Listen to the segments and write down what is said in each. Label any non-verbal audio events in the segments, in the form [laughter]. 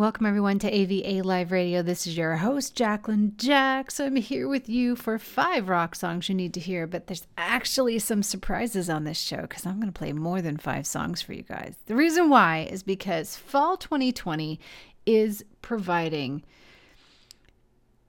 Welcome, everyone, to AVA Live Radio. This is your host, Jacqueline Jax. I'm here with you for five rock songs you need to hear, but there's actually some surprises on this show because I'm going to play more than five songs for you guys. The reason why is because fall 2020 is providing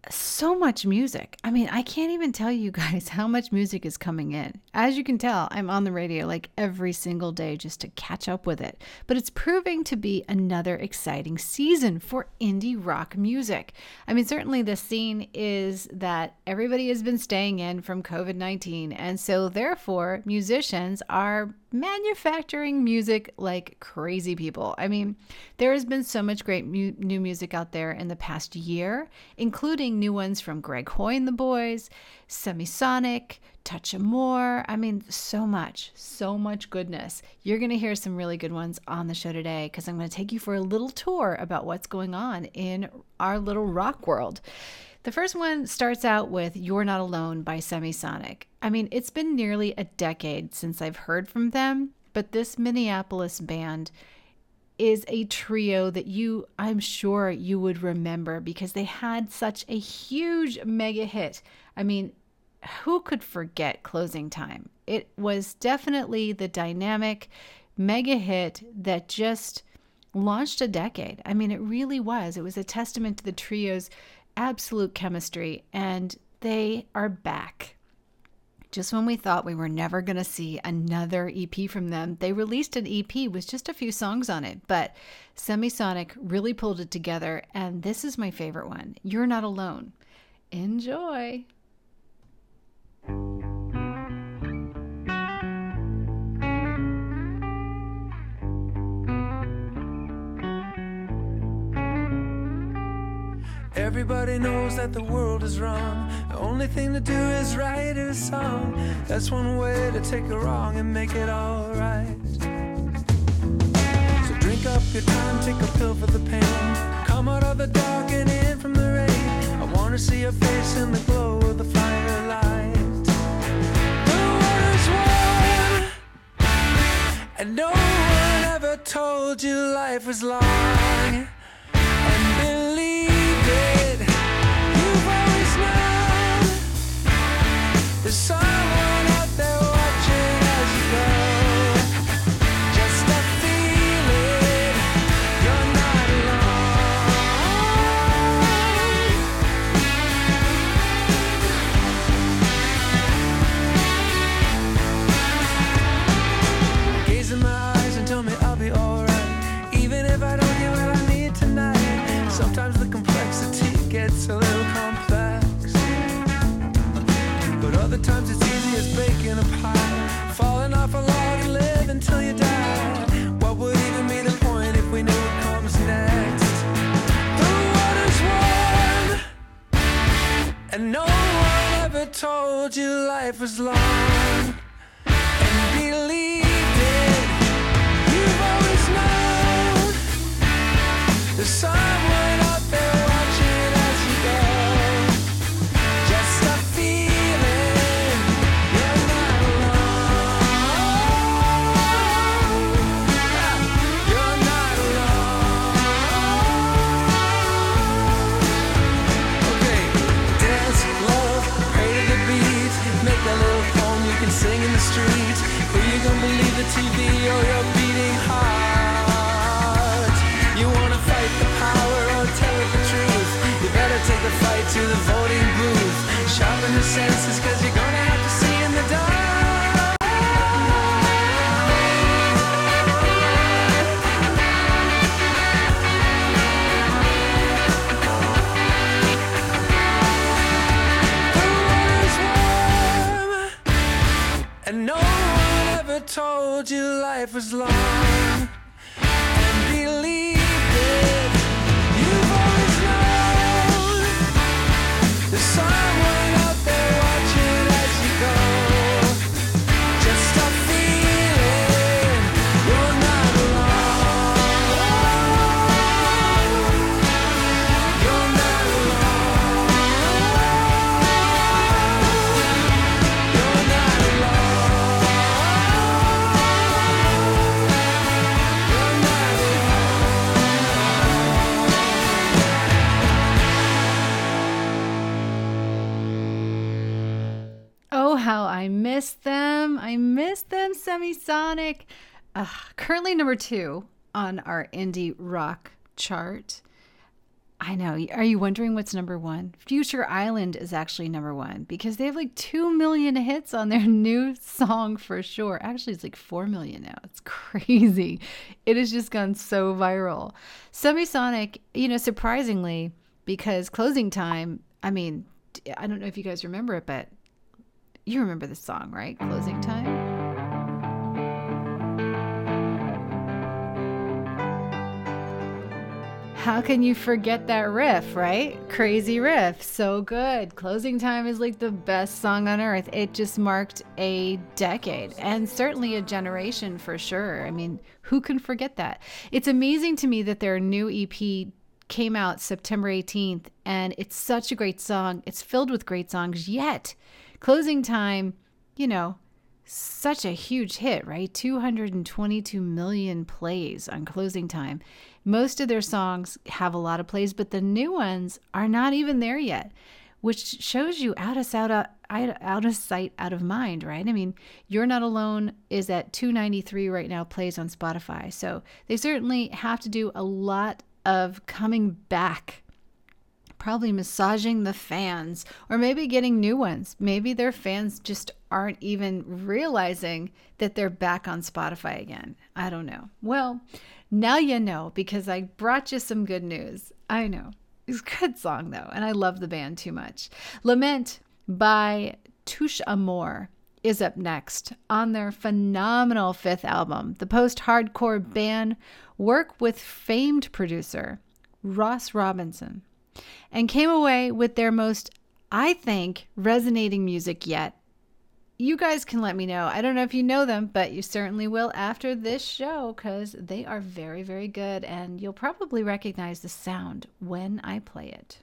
so much music. I mean, I can't even tell you [laughs] guys how much music is coming in. As you can tell, I'm on the radio like every single day just to catch up with it. But it's proving to be another exciting season for indie rock music. I mean, certainly the scene is that everybody has been staying in from COVID 19. And so, therefore, musicians are manufacturing music like crazy people. I mean, there has been so much great mu- new music out there in the past year, including new ones from Greg Hoy and the Boys, Semisonic, Touche Amore. I mean, so much, so much goodness. You're going to hear some really good ones on the show today because I'm going to take you for a little tour about what's going on in our little rock world. The first one starts out with You're Not Alone by Semisonic. I mean, it's been nearly a decade since I've heard from them, but this Minneapolis band is a trio that you, I'm sure you would remember because they had such a huge mega hit. I mean, who could forget Closing Time? It was definitely the dynamic mega hit that just launched a decade. I mean, it really was. It was a testament to the trio's absolute chemistry, and they are back. Just when we thought we were never going to see another EP from them, they released an EP with just a few songs on it. But Semisonic really pulled it together, and this is my favorite one You're Not Alone. Enjoy. Everybody knows that the world is wrong. The only thing to do is write a song. That's one way to take a wrong and make it alright. So drink up your time, take a pill for the pain. Come out of the dark and in from the rain. I wanna see your face in the glow of the firelight. The water's warm, and no one ever told you life was long. There's told you life was long. And believed TV or your told you life was long. Semisonic. Uh, currently number two on our indie rock chart. I know. Are you wondering what's number one? Future Island is actually number one because they have like 2 million hits on their [laughs] new song for sure. Actually, it's like 4 million now. It's crazy. It has just gone so viral. Semisonic, you know, surprisingly, because closing time, I mean, I don't know if you guys remember it, but you remember the song, right? Closing time. How can you forget that riff, right? Crazy riff. So good. Closing Time is like the best song on earth. It just marked a decade and certainly a generation for sure. I mean, who can forget that? It's amazing to me that their new EP came out September 18th and it's such a great song. It's filled with great songs, yet Closing Time, you know, such a huge hit, right? 222 million plays on Closing Time. Most of their songs have a lot of plays, but the new ones are not even there yet, which shows you out of sight, out of sight, out of mind, right? I mean, You're Not Alone is at 293 right now, plays on Spotify. So they certainly have to do a lot of coming back probably massaging the fans or maybe getting new ones. Maybe their fans just aren't even realizing that they're back on Spotify again. I don't know. Well, now you know because I brought you some good news. I know. It's a good song though, and I love the band too much. Lament by Touche Amore is up next on their phenomenal fifth album. The post hardcore band work with famed producer Ross Robinson and came away with their most, I think, resonating music yet. You guys can let me know. I don't know if you know them, but you certainly will after this show because they are very, very good, and you'll probably recognize the sound when I play it.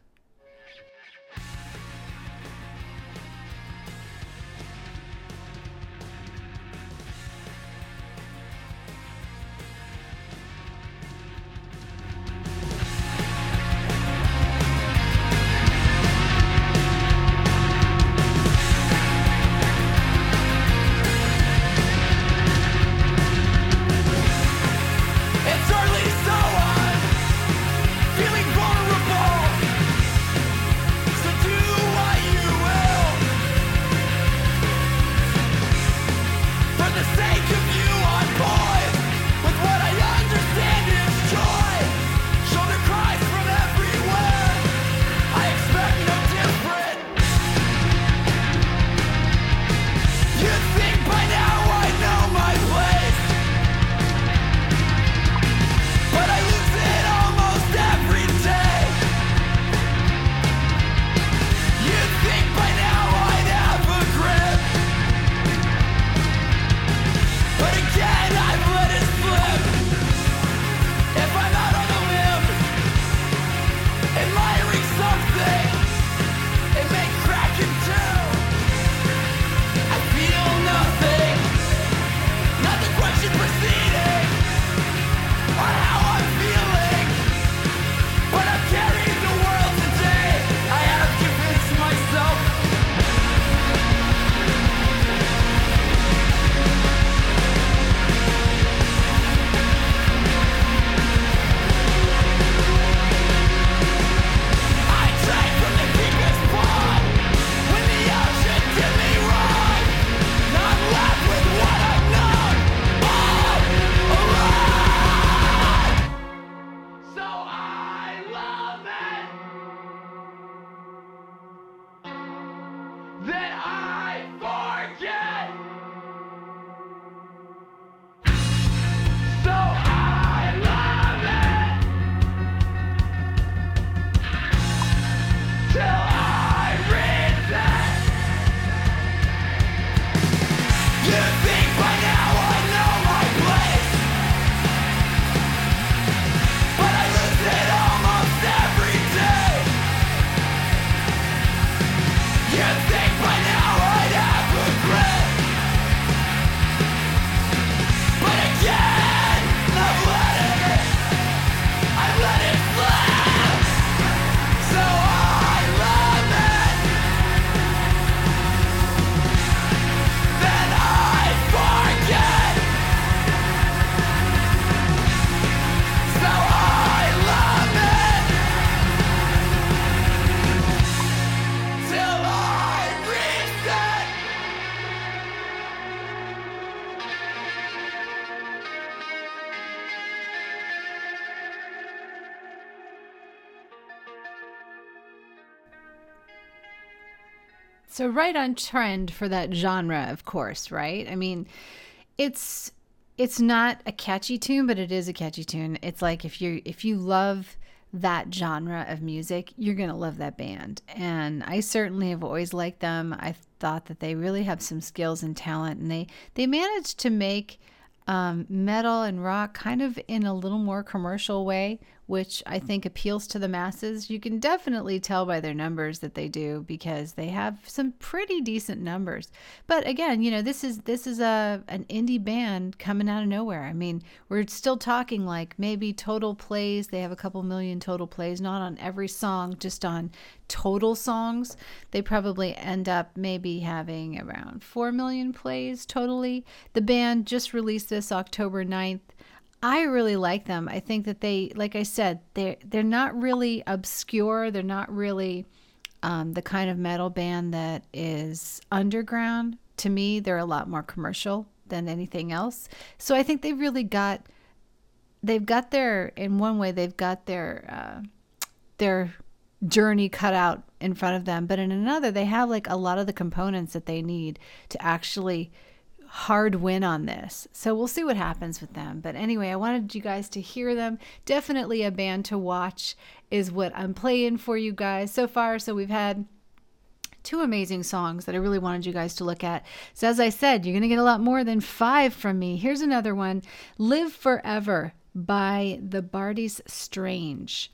Yeah. Right on trend for that genre, of course, right? I mean, it's it's not a catchy tune, but it is a catchy tune. It's like if you if you love that genre of music, you're going to love that band. And I certainly have always liked them. I thought that they really have some skills and talent and they they managed to make um, metal and rock kind of in a little more commercial way, which I think appeals to the masses. You can definitely tell by their numbers that they do because they have some pretty decent numbers. But again, you know, this is this is a an indie band coming out of nowhere. I mean, we're still talking like maybe total plays. They have a couple million total plays, not on every song, just on total songs. They probably end up maybe having around 4 million plays totally. The band just released this October 9th. I really like them. I think that they, like I said, they're they're not really obscure. They're not really um, the kind of metal band that is underground. To me, they're a lot more commercial than anything else. So I think they've really got they've got their in one way they've got their uh, their journey cut out in front of them, but in another they have like a lot of the components that they need to actually hard win on this. So we'll see what happens with them. But anyway, I wanted you guys to hear them. Definitely a band to watch is what I'm playing for you guys so far. So we've had two amazing songs that I really wanted you guys to look at. So as I said, you're going to get a lot more than 5 from me. Here's another one, Live Forever by the Bartees Strange.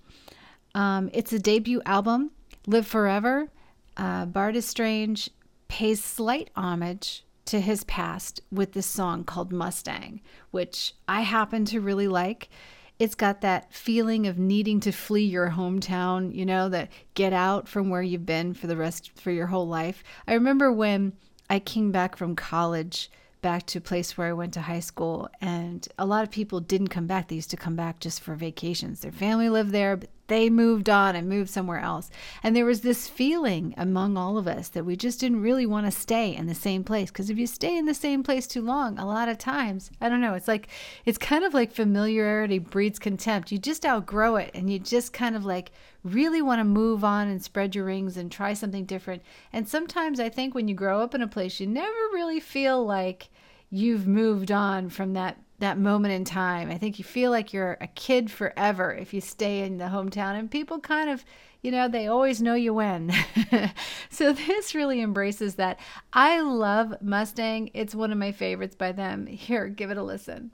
Um, it's a debut album, Live Forever. Uh, Strange pays slight homage to his past with this song called Mustang, which I happen to really like. It's got that feeling of needing to flee your hometown, you know, that get out from where you've been for the rest for your whole life. I remember when I came back from college back to a place where I went to high school, and a lot of people didn't come back. They used to come back just for vacations. Their family lived there, but they moved on and moved somewhere else. And there was this feeling among all of us that we just didn't really want to stay in the same place. Because if you stay in the same place too long, a lot of times, I don't know, it's like, it's kind of like familiarity breeds contempt. You just outgrow it and you just kind of like really want to move on and spread your wings and try something different. And sometimes I think when you grow up in a place, you never really feel like you've moved on from that that moment in time. I think you feel like you're a kid forever if you stay in the hometown, and people kind of, you know, they always know you when. [laughs] so this really embraces that. I love Mustang. It's one of my favorites by them. Here, give it a listen.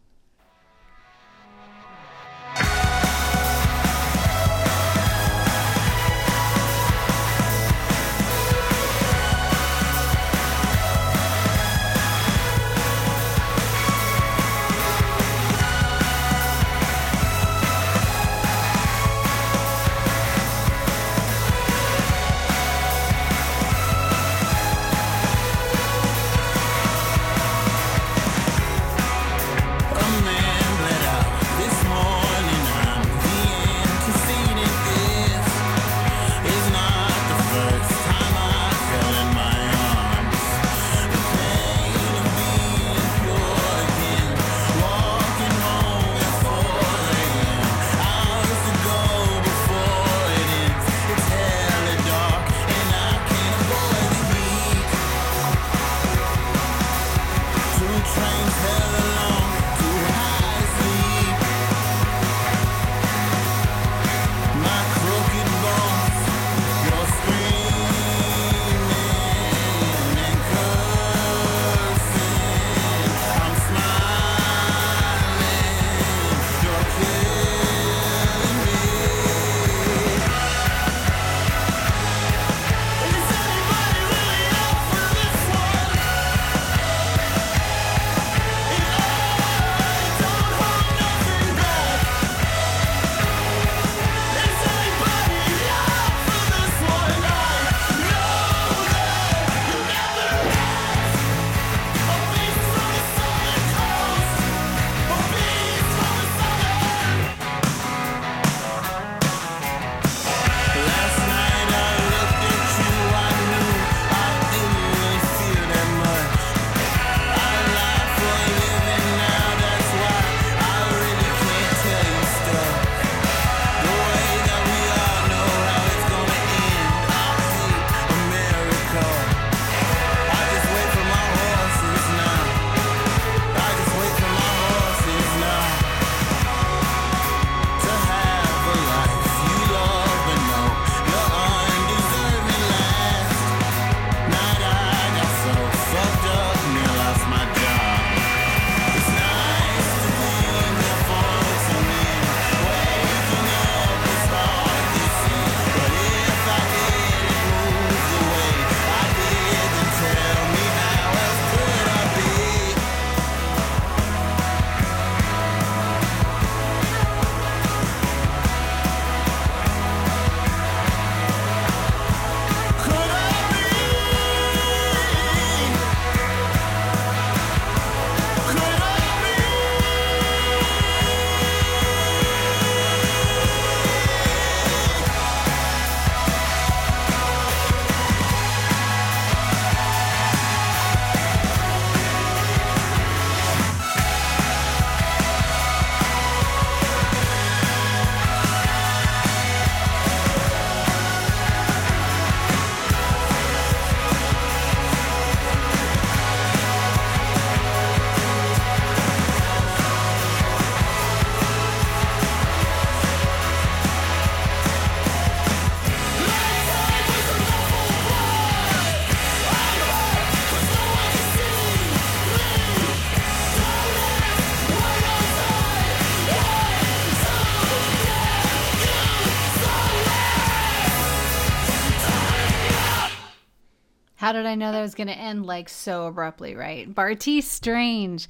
How did I know that was going to end like so abruptly, right? Bartees Strange.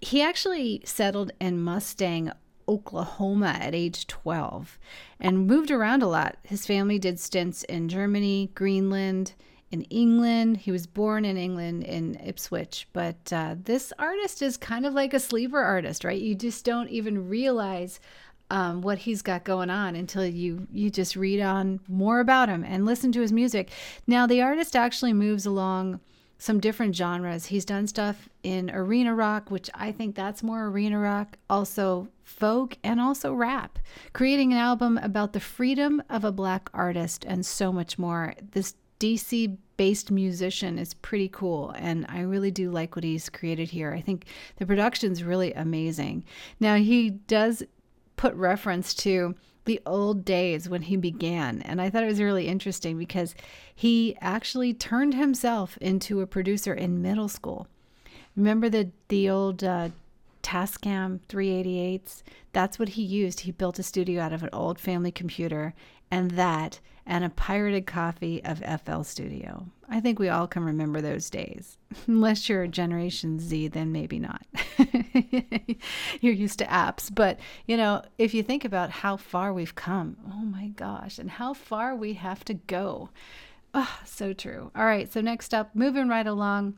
He actually settled in Mustang, Oklahoma at age 12 and moved around a lot. His family did stints in Germany, Greenland, in England. He was born in England in Ipswich, but uh, this artist is kind of like a sleeper artist, right? You just don't even realize um, what he's got going on until you you just read on more about him and listen to his music. Now the artist actually moves along some different genres. He's done stuff in arena rock, which I think that's more arena rock, also folk, and also rap, creating an album about the freedom of a black artist and so much more. This DC based musician is pretty cool, and I really do like what he's created here. I think the production's really amazing. Now, he does put reference to the old days when he began. And I thought it was really interesting because he actually turned himself into a producer in middle school. Remember the the old uh, Tascam 388s? That's what he used. He built a studio out of an old family computer and that and a pirated copy of FL Studio. I think we all can remember those days. [laughs] Unless you're a Generation Z, then maybe not. [laughs] you're used to apps. But, you know, if you think about how far we've come, oh my gosh, and how far we have to go. Oh, so true. All right, so next up, moving right along.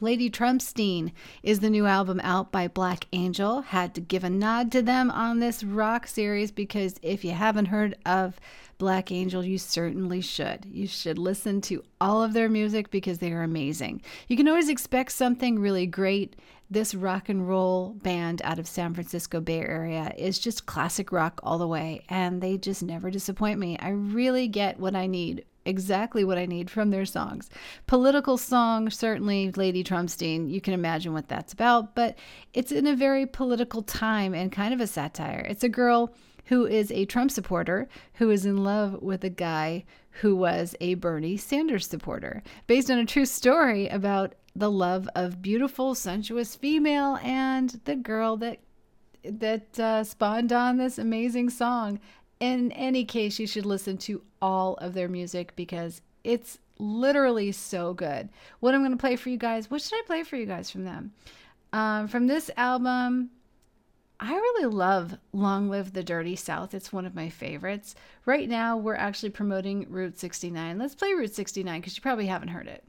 Lady Trumpstein is the new album out by Black Angel. Had to give a nod to them on this rock series because if you haven't heard of Black Angel, you certainly should. You should listen to all of their music because they are amazing. You can always expect something really great. This rock and roll band out of San Francisco Bay Area is just classic rock all the way, and they just never disappoint me. I really get what I need exactly what I need from their songs. Political song, certainly Lady Trumpstein, you can imagine what that's about, but it's in a very political time and kind of a satire. It's a girl who is a Trump supporter who is in love with a guy who was a Bernie Sanders supporter, based on a true story about the love of beautiful, sensuous female and the girl that that uh, spawned on this amazing song. In any case, you should listen to all of their music because it's literally so good. What I'm going to play for you guys, what should I play for you guys from them? Um, from this album, I really love Long Live the Dirty South. It's one of my favorites. Right now, we're actually promoting Route 69. Let's play Route 69 because you probably haven't heard it.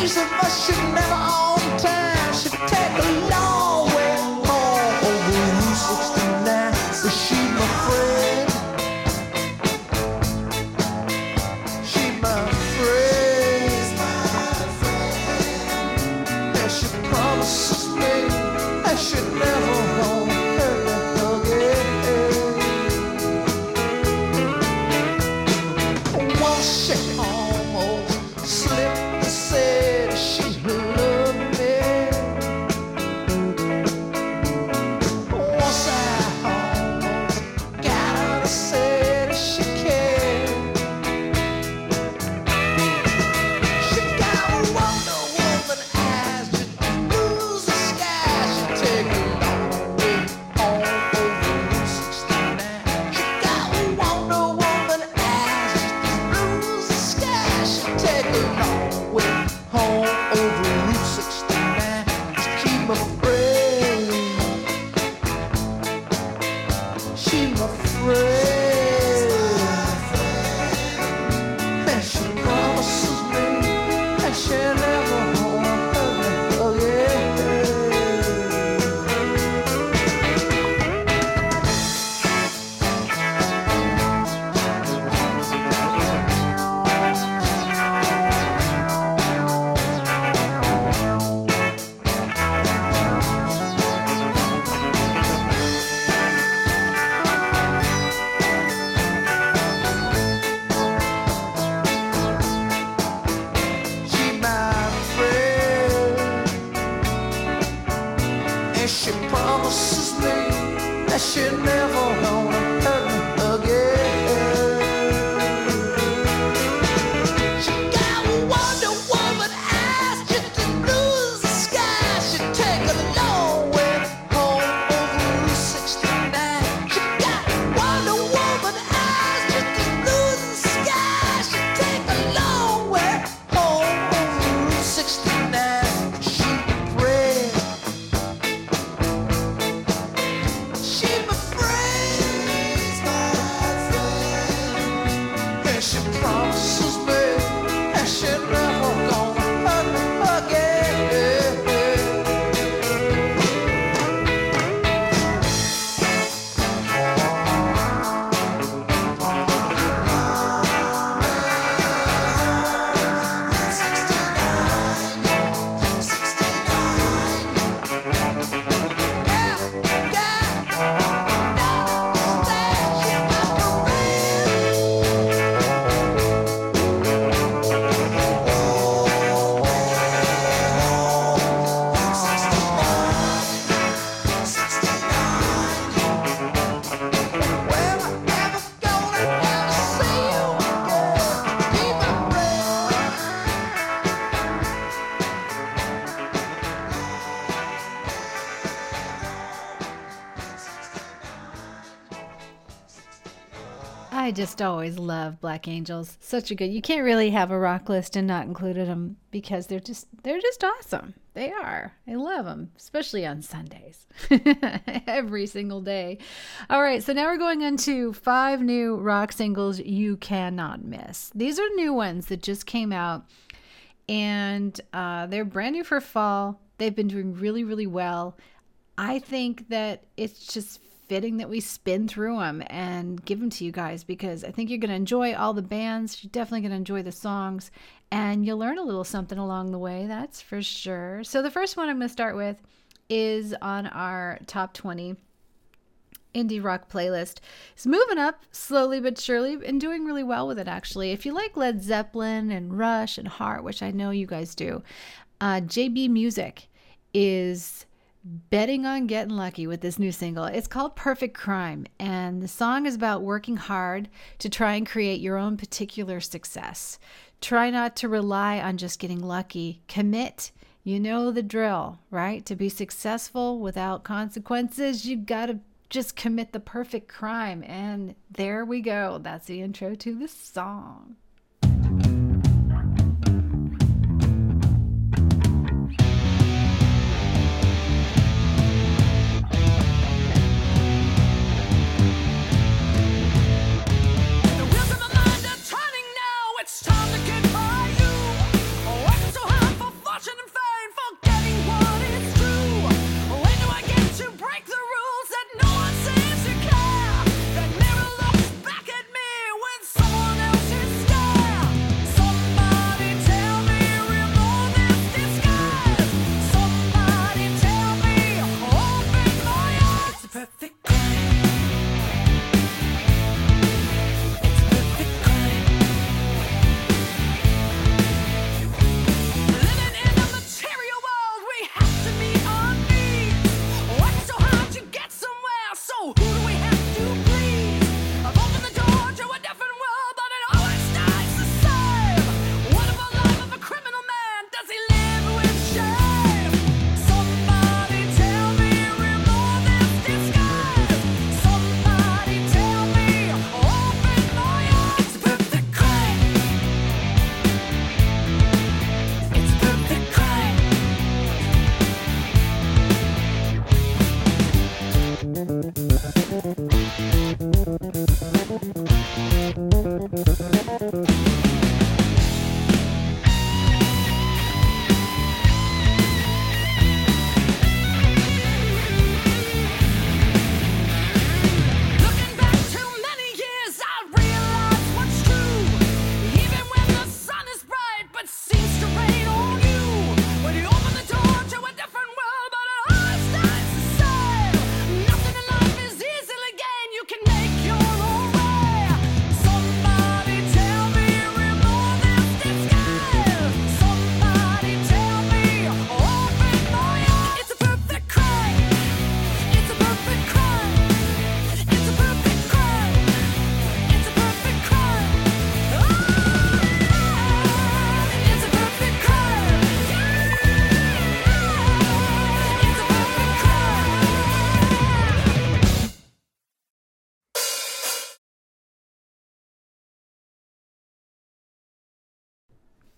Take a long just always love Black Angels. Such a good. You can't really have a rock list and not included them because they're just they're just awesome. They are. I love them, especially on Sundays. [laughs] Every single day. All right, so now we're going into five new rock singles you cannot miss. These are new ones that just came out and uh, they're brand new for fall. They've been doing really, really well. I think that it's just fitting that we spin through them and give them to you guys because I think you're going to enjoy all the bands. You're definitely going to enjoy the songs and you'll learn a little something along the way. That's for sure. So, the first one I'm going to start with is on our top 20 indie rock playlist. It's moving up slowly but surely and doing really well with it, actually. If you like Led Zeppelin and Rush and Heart, which I know you guys do, uh, JB Music is betting on getting lucky with this new single. It's called Perfect Crime, and the song is about working hard to try and create your own particular success. Try not to rely on just getting lucky. Commit. You know the drill, right? To be successful without consequences, you've got to just commit the perfect crime. And there we go. That's the intro to the song.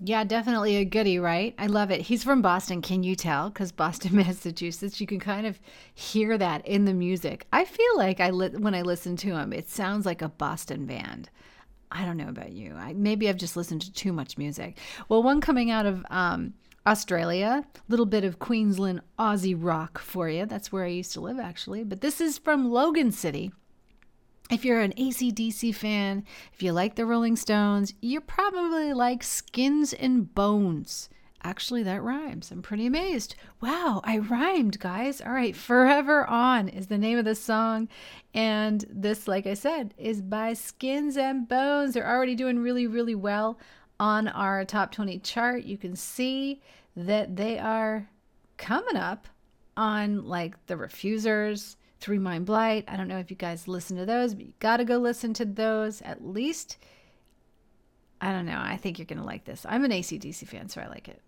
Yeah, definitely a goody, right? I love it. He's from Boston. Can you tell? Because Boston, [laughs] Massachusetts, you can kind of hear that in the music. I feel like I li- when I listen to him, it sounds like a Boston band. I don't know about you. I, maybe I've just listened to too much music. Well, one coming out of um, Australia, little bit of Queensland Aussie rock for you. That's where I used to live, actually. But this is from Logan City if you're an ACDC fan, if you like the Rolling Stones, you probably like Skins and Bones. Actually, that rhymes. I'm pretty amazed. Wow, I rhymed, guys. All right, Forever On is the name of the song. And this, like I said, is by Skins and Bones. They're already doing really, really well on our top 20 chart. You can see that they are coming up on like the Refusers, Three Mind Blight. I don't know if you guys listen to those, but you got to go listen to those at least. I don't know. I think you're going to like this. I'm an ACDC fan, so I like it.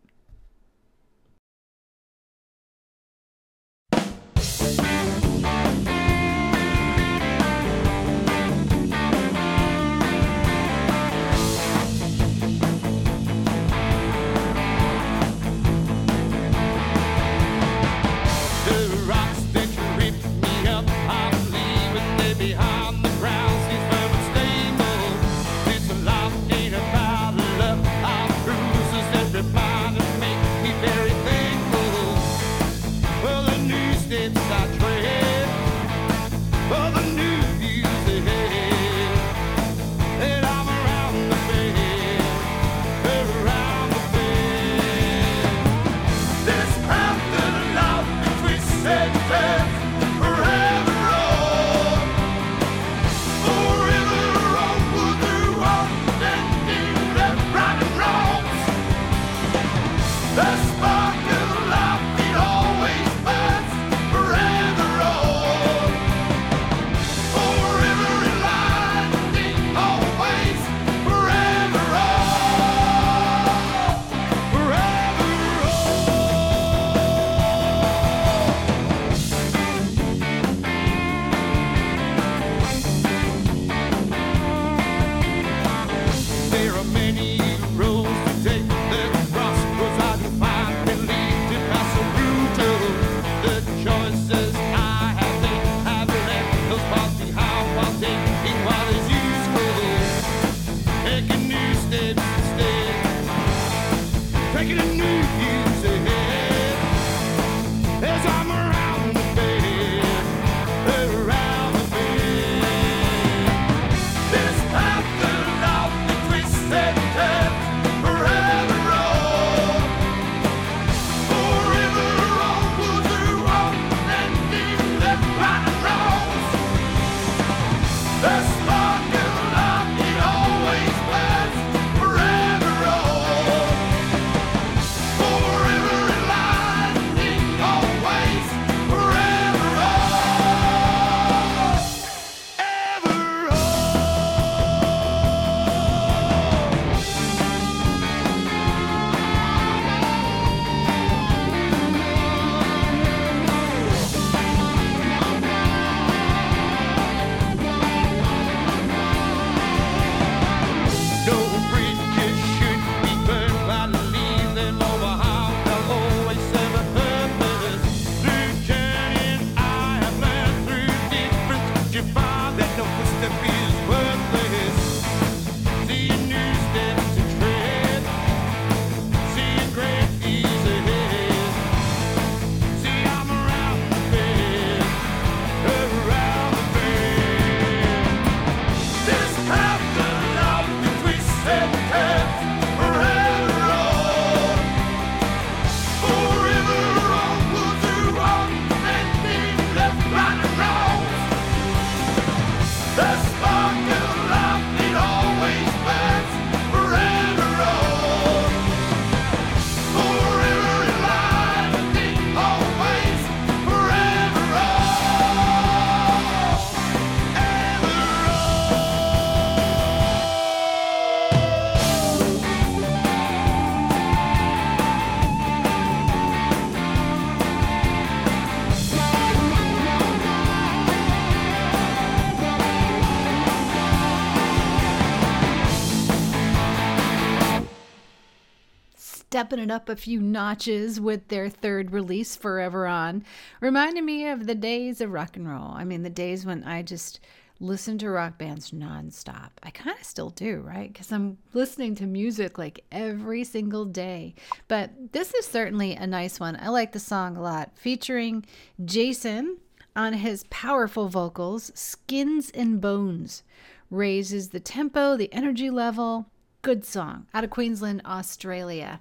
stepping it up a few notches with their third release, Forever On, reminded me of the days of rock and roll. I mean, the days when I just listened to rock bands nonstop. I kind of still do, right? Because I'm listening to music like every single day. But this is certainly a nice one. I like the song a lot, featuring Jason on his powerful vocals, Skins and Bones. Raises the tempo, the energy level. Good song out of Queensland, Australia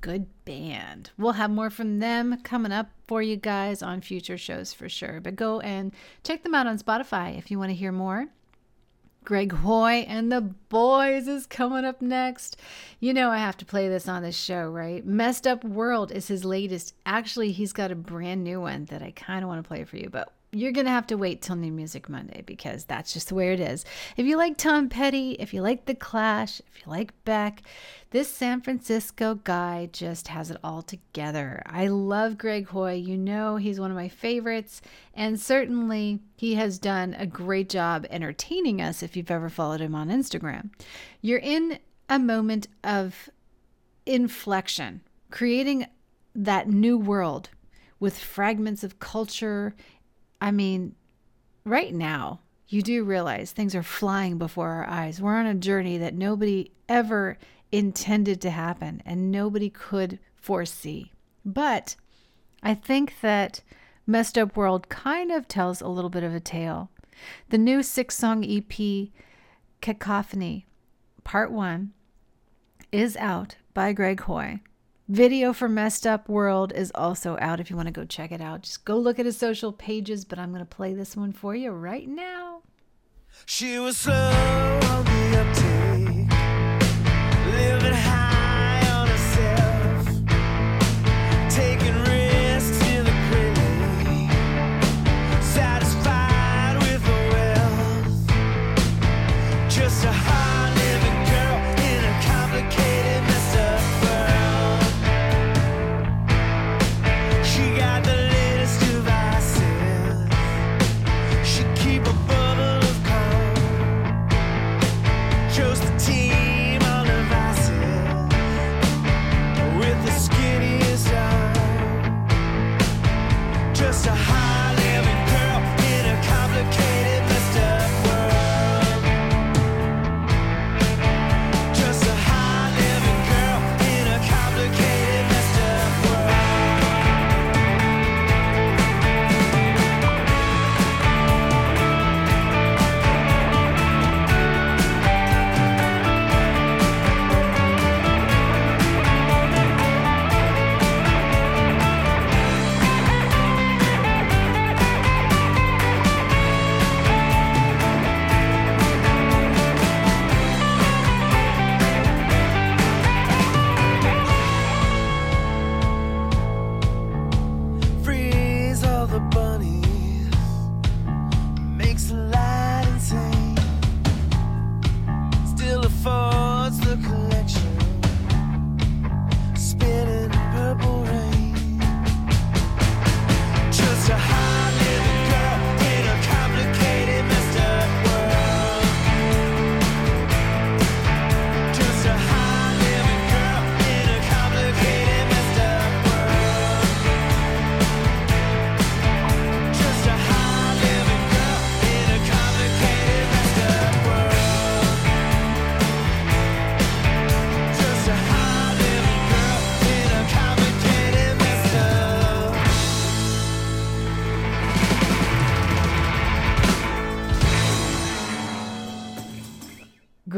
good band. We'll have more from them coming up for you guys on future shows for sure. But go and check them out on Spotify if you want to hear more. Greg Hoy and the Boys is coming up next. You know, I have to play this on this show, right? Messed Up World is his latest. Actually, he's got a brand new one that I kind of want to play for you, but you're going to have to wait till New Music Monday because that's just the way it is. If you like Tom Petty, if you like The Clash, if you like Beck, this San Francisco guy just has it all together. I love Greg Hoy. You know, he's one of my favorites. And certainly, he has done a great job entertaining us if you've ever followed him on Instagram. You're in a moment of inflection, creating that new world with fragments of culture I mean, right now, you do realize things are flying before our eyes. We're on a journey that nobody ever intended to happen and nobody could foresee. But I think that Messed Up World kind of tells a little bit of a tale. The new six song EP, Cacophony, Part 1, is out by Greg Hoy. Video for Messed Up World is also out if you want to go check it out. Just go look at his social pages, but I'm going to play this one for you right now. She was slow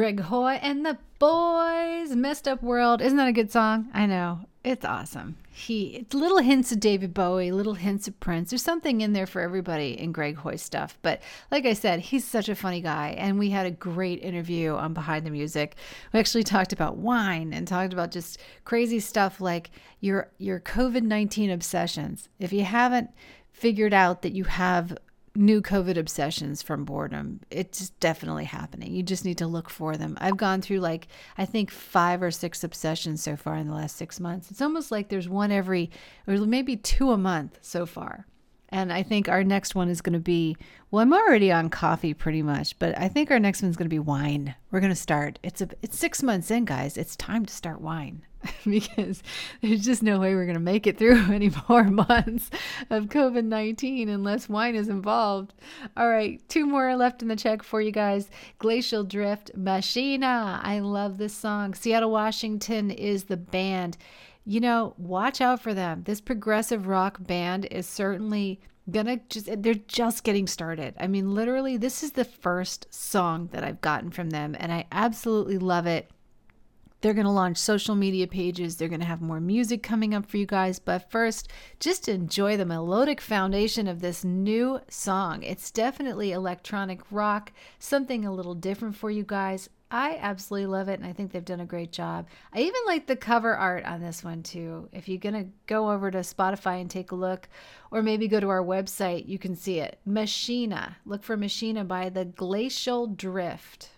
Greg Hoy and the Boys, Messed Up World. Isn't that a good song? I know. It's awesome. He it's little hints of David Bowie, little hints of Prince. There's something in there for everybody in Greg Hoy's stuff. But like I said, he's such a funny guy and we had a great interview on Behind the Music. We actually talked about wine and talked about just crazy stuff like your your COVID-19 obsessions. If you haven't figured out that you have new COVID obsessions from boredom. It's definitely happening. You just need to look for them. I've gone through like, I think five or six obsessions so far in the last six months. It's almost like there's one every, or maybe two a month so far. And I think our next one is going to be well, I'm already on coffee pretty much, but I think our next one's going to be wine. We're going to start. It's a it's 6 months in, guys. It's time to start wine [laughs] because there's just no way we're going to make it through [laughs] any more months of COVID-19 unless wine is involved. All right, two more left in the check for you guys. Glacial Drift Machina. I love this song. Seattle, Washington is the band you know, watch out for them. This progressive rock band is certainly gonna just, they're just getting started. I mean, literally, this is the first song that I've gotten from them, and I absolutely love it. They're going to launch social media pages. They're going to have more music coming up for you guys. But first, just enjoy the melodic foundation of this new song. It's definitely electronic rock, something a little different for you guys. I absolutely love it, and I think they've done a great job. I even like the cover art on this one too. If you're gonna go over to Spotify and take a look, or maybe go to our website, you can see it. Machina. Look for Machina by the Glacial Drift.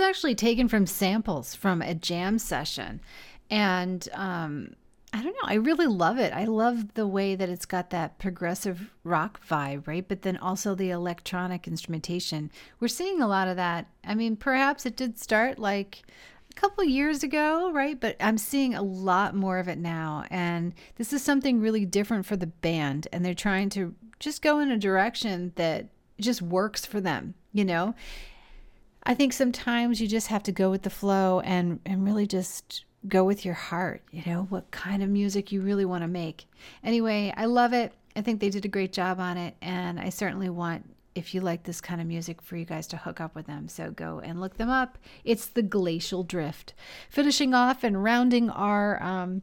Actually taken from samples from a jam session. And um, I don't know, I really love it. I love the way that it's got that progressive rock vibe, right? But then also the electronic instrumentation. We're seeing a lot of that. I mean, perhaps it did start like a couple years ago, right? But I'm seeing a lot more of it now. And this is something really different for the band. And they're trying to just go in a direction that just works for them, you know? I think sometimes you just have to go with the flow and, and really just go with your heart, you know, what kind of music you really want to make. Anyway, I love it. I think they did a great job on it. And I certainly want, if you like this kind of music, for you guys to hook up with them. So go and look them up. It's the Glacial Drift. Finishing off and rounding our um,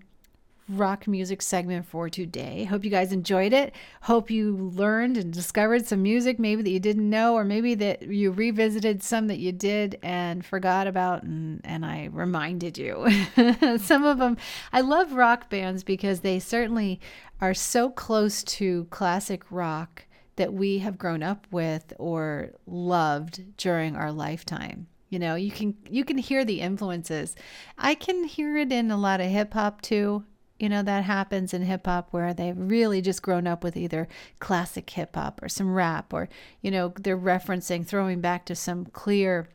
rock music segment for today. Hope you guys enjoyed it. Hope you learned and discovered some music maybe that you didn't know, or maybe that you revisited some that you did and forgot about, and, and I reminded you. [laughs] some of them, I love rock bands because they certainly are so close to classic rock that we have grown up with or loved during our lifetime you know you can you can hear the influences i can hear it in a lot of hip hop too you know that happens in hip hop where they've really just grown up with either classic hip hop or some rap or you know they're referencing throwing back to some clear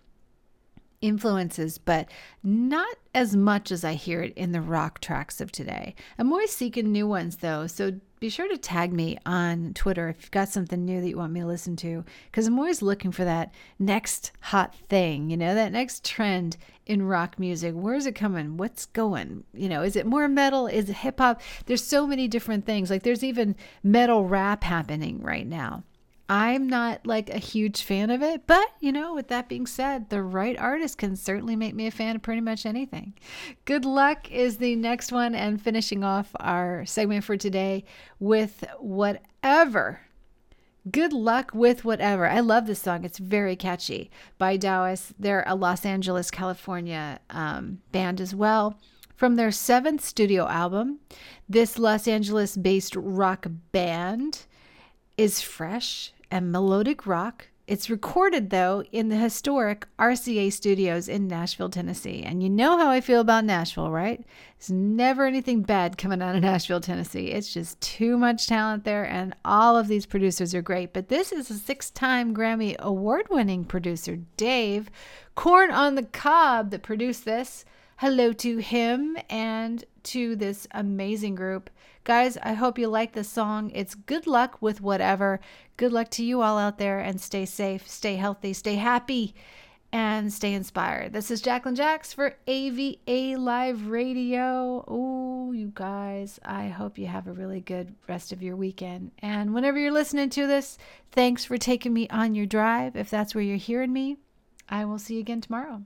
influences but not as much as i hear it in the rock tracks of today. I'm always seeking new ones though. So be sure to tag me on twitter if you've got something new that you want me to listen to because i'm always looking for that next hot thing you know that next trend in rock music. Where's it coming? What's going? You know is it more metal? Is it hip hop? There's so many different things. Like there's even metal rap happening right now I'm not like a huge fan of it, but you know, with that being said, the right artist can certainly make me a fan of pretty much anything. Good luck is the next one, and finishing off our segment for today with whatever. Good luck with whatever. I love this song. It's very catchy by Dawes. They're a Los Angeles, California um, band as well. From their seventh studio album, this Los Angeles based rock band is fresh and melodic rock. It's recorded, though, in the historic RCA studios in Nashville, Tennessee. And you know how I feel about Nashville, right? There's never anything bad coming out of Nashville, Tennessee. It's just too much talent there, and all of these producers are great. But this is a six time Grammy award winning producer, Dave Corn on the Cob, that produced this. Hello to him and to this amazing group. Guys, I hope you like this song. It's good luck with whatever. Good luck to you all out there and stay safe, stay healthy, stay happy, and stay inspired. This is Jacqueline Jacks for AVA Live Radio. Oh, you guys, I hope you have a really good rest of your weekend. And whenever you're listening to this, thanks for taking me on your drive. If that's where you're hearing me, I will see you again tomorrow.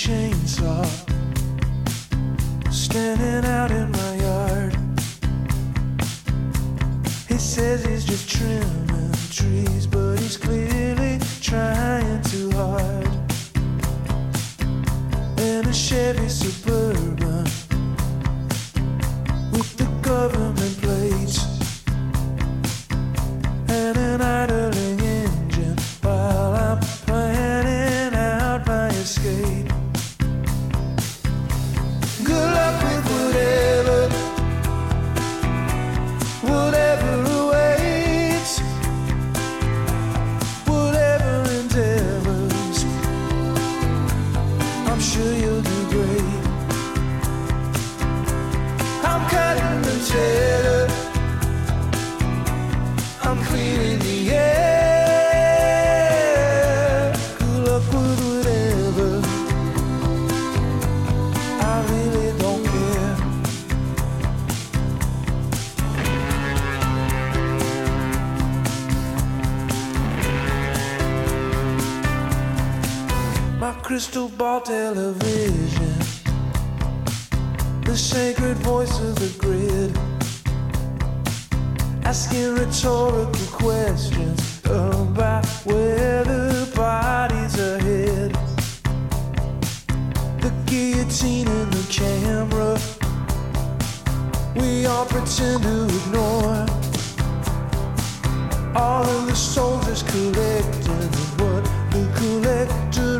Chainsaw standing out in my yard. He says he's just trimming trees, but he's clearly trying too hard. And a Chevy Suburban crystal ball television, the sacred voice of the grid, asking rhetorical questions about where the bodies are hid. The guillotine in the camera, we all pretend to ignore. All of the soldiers collecting what the collector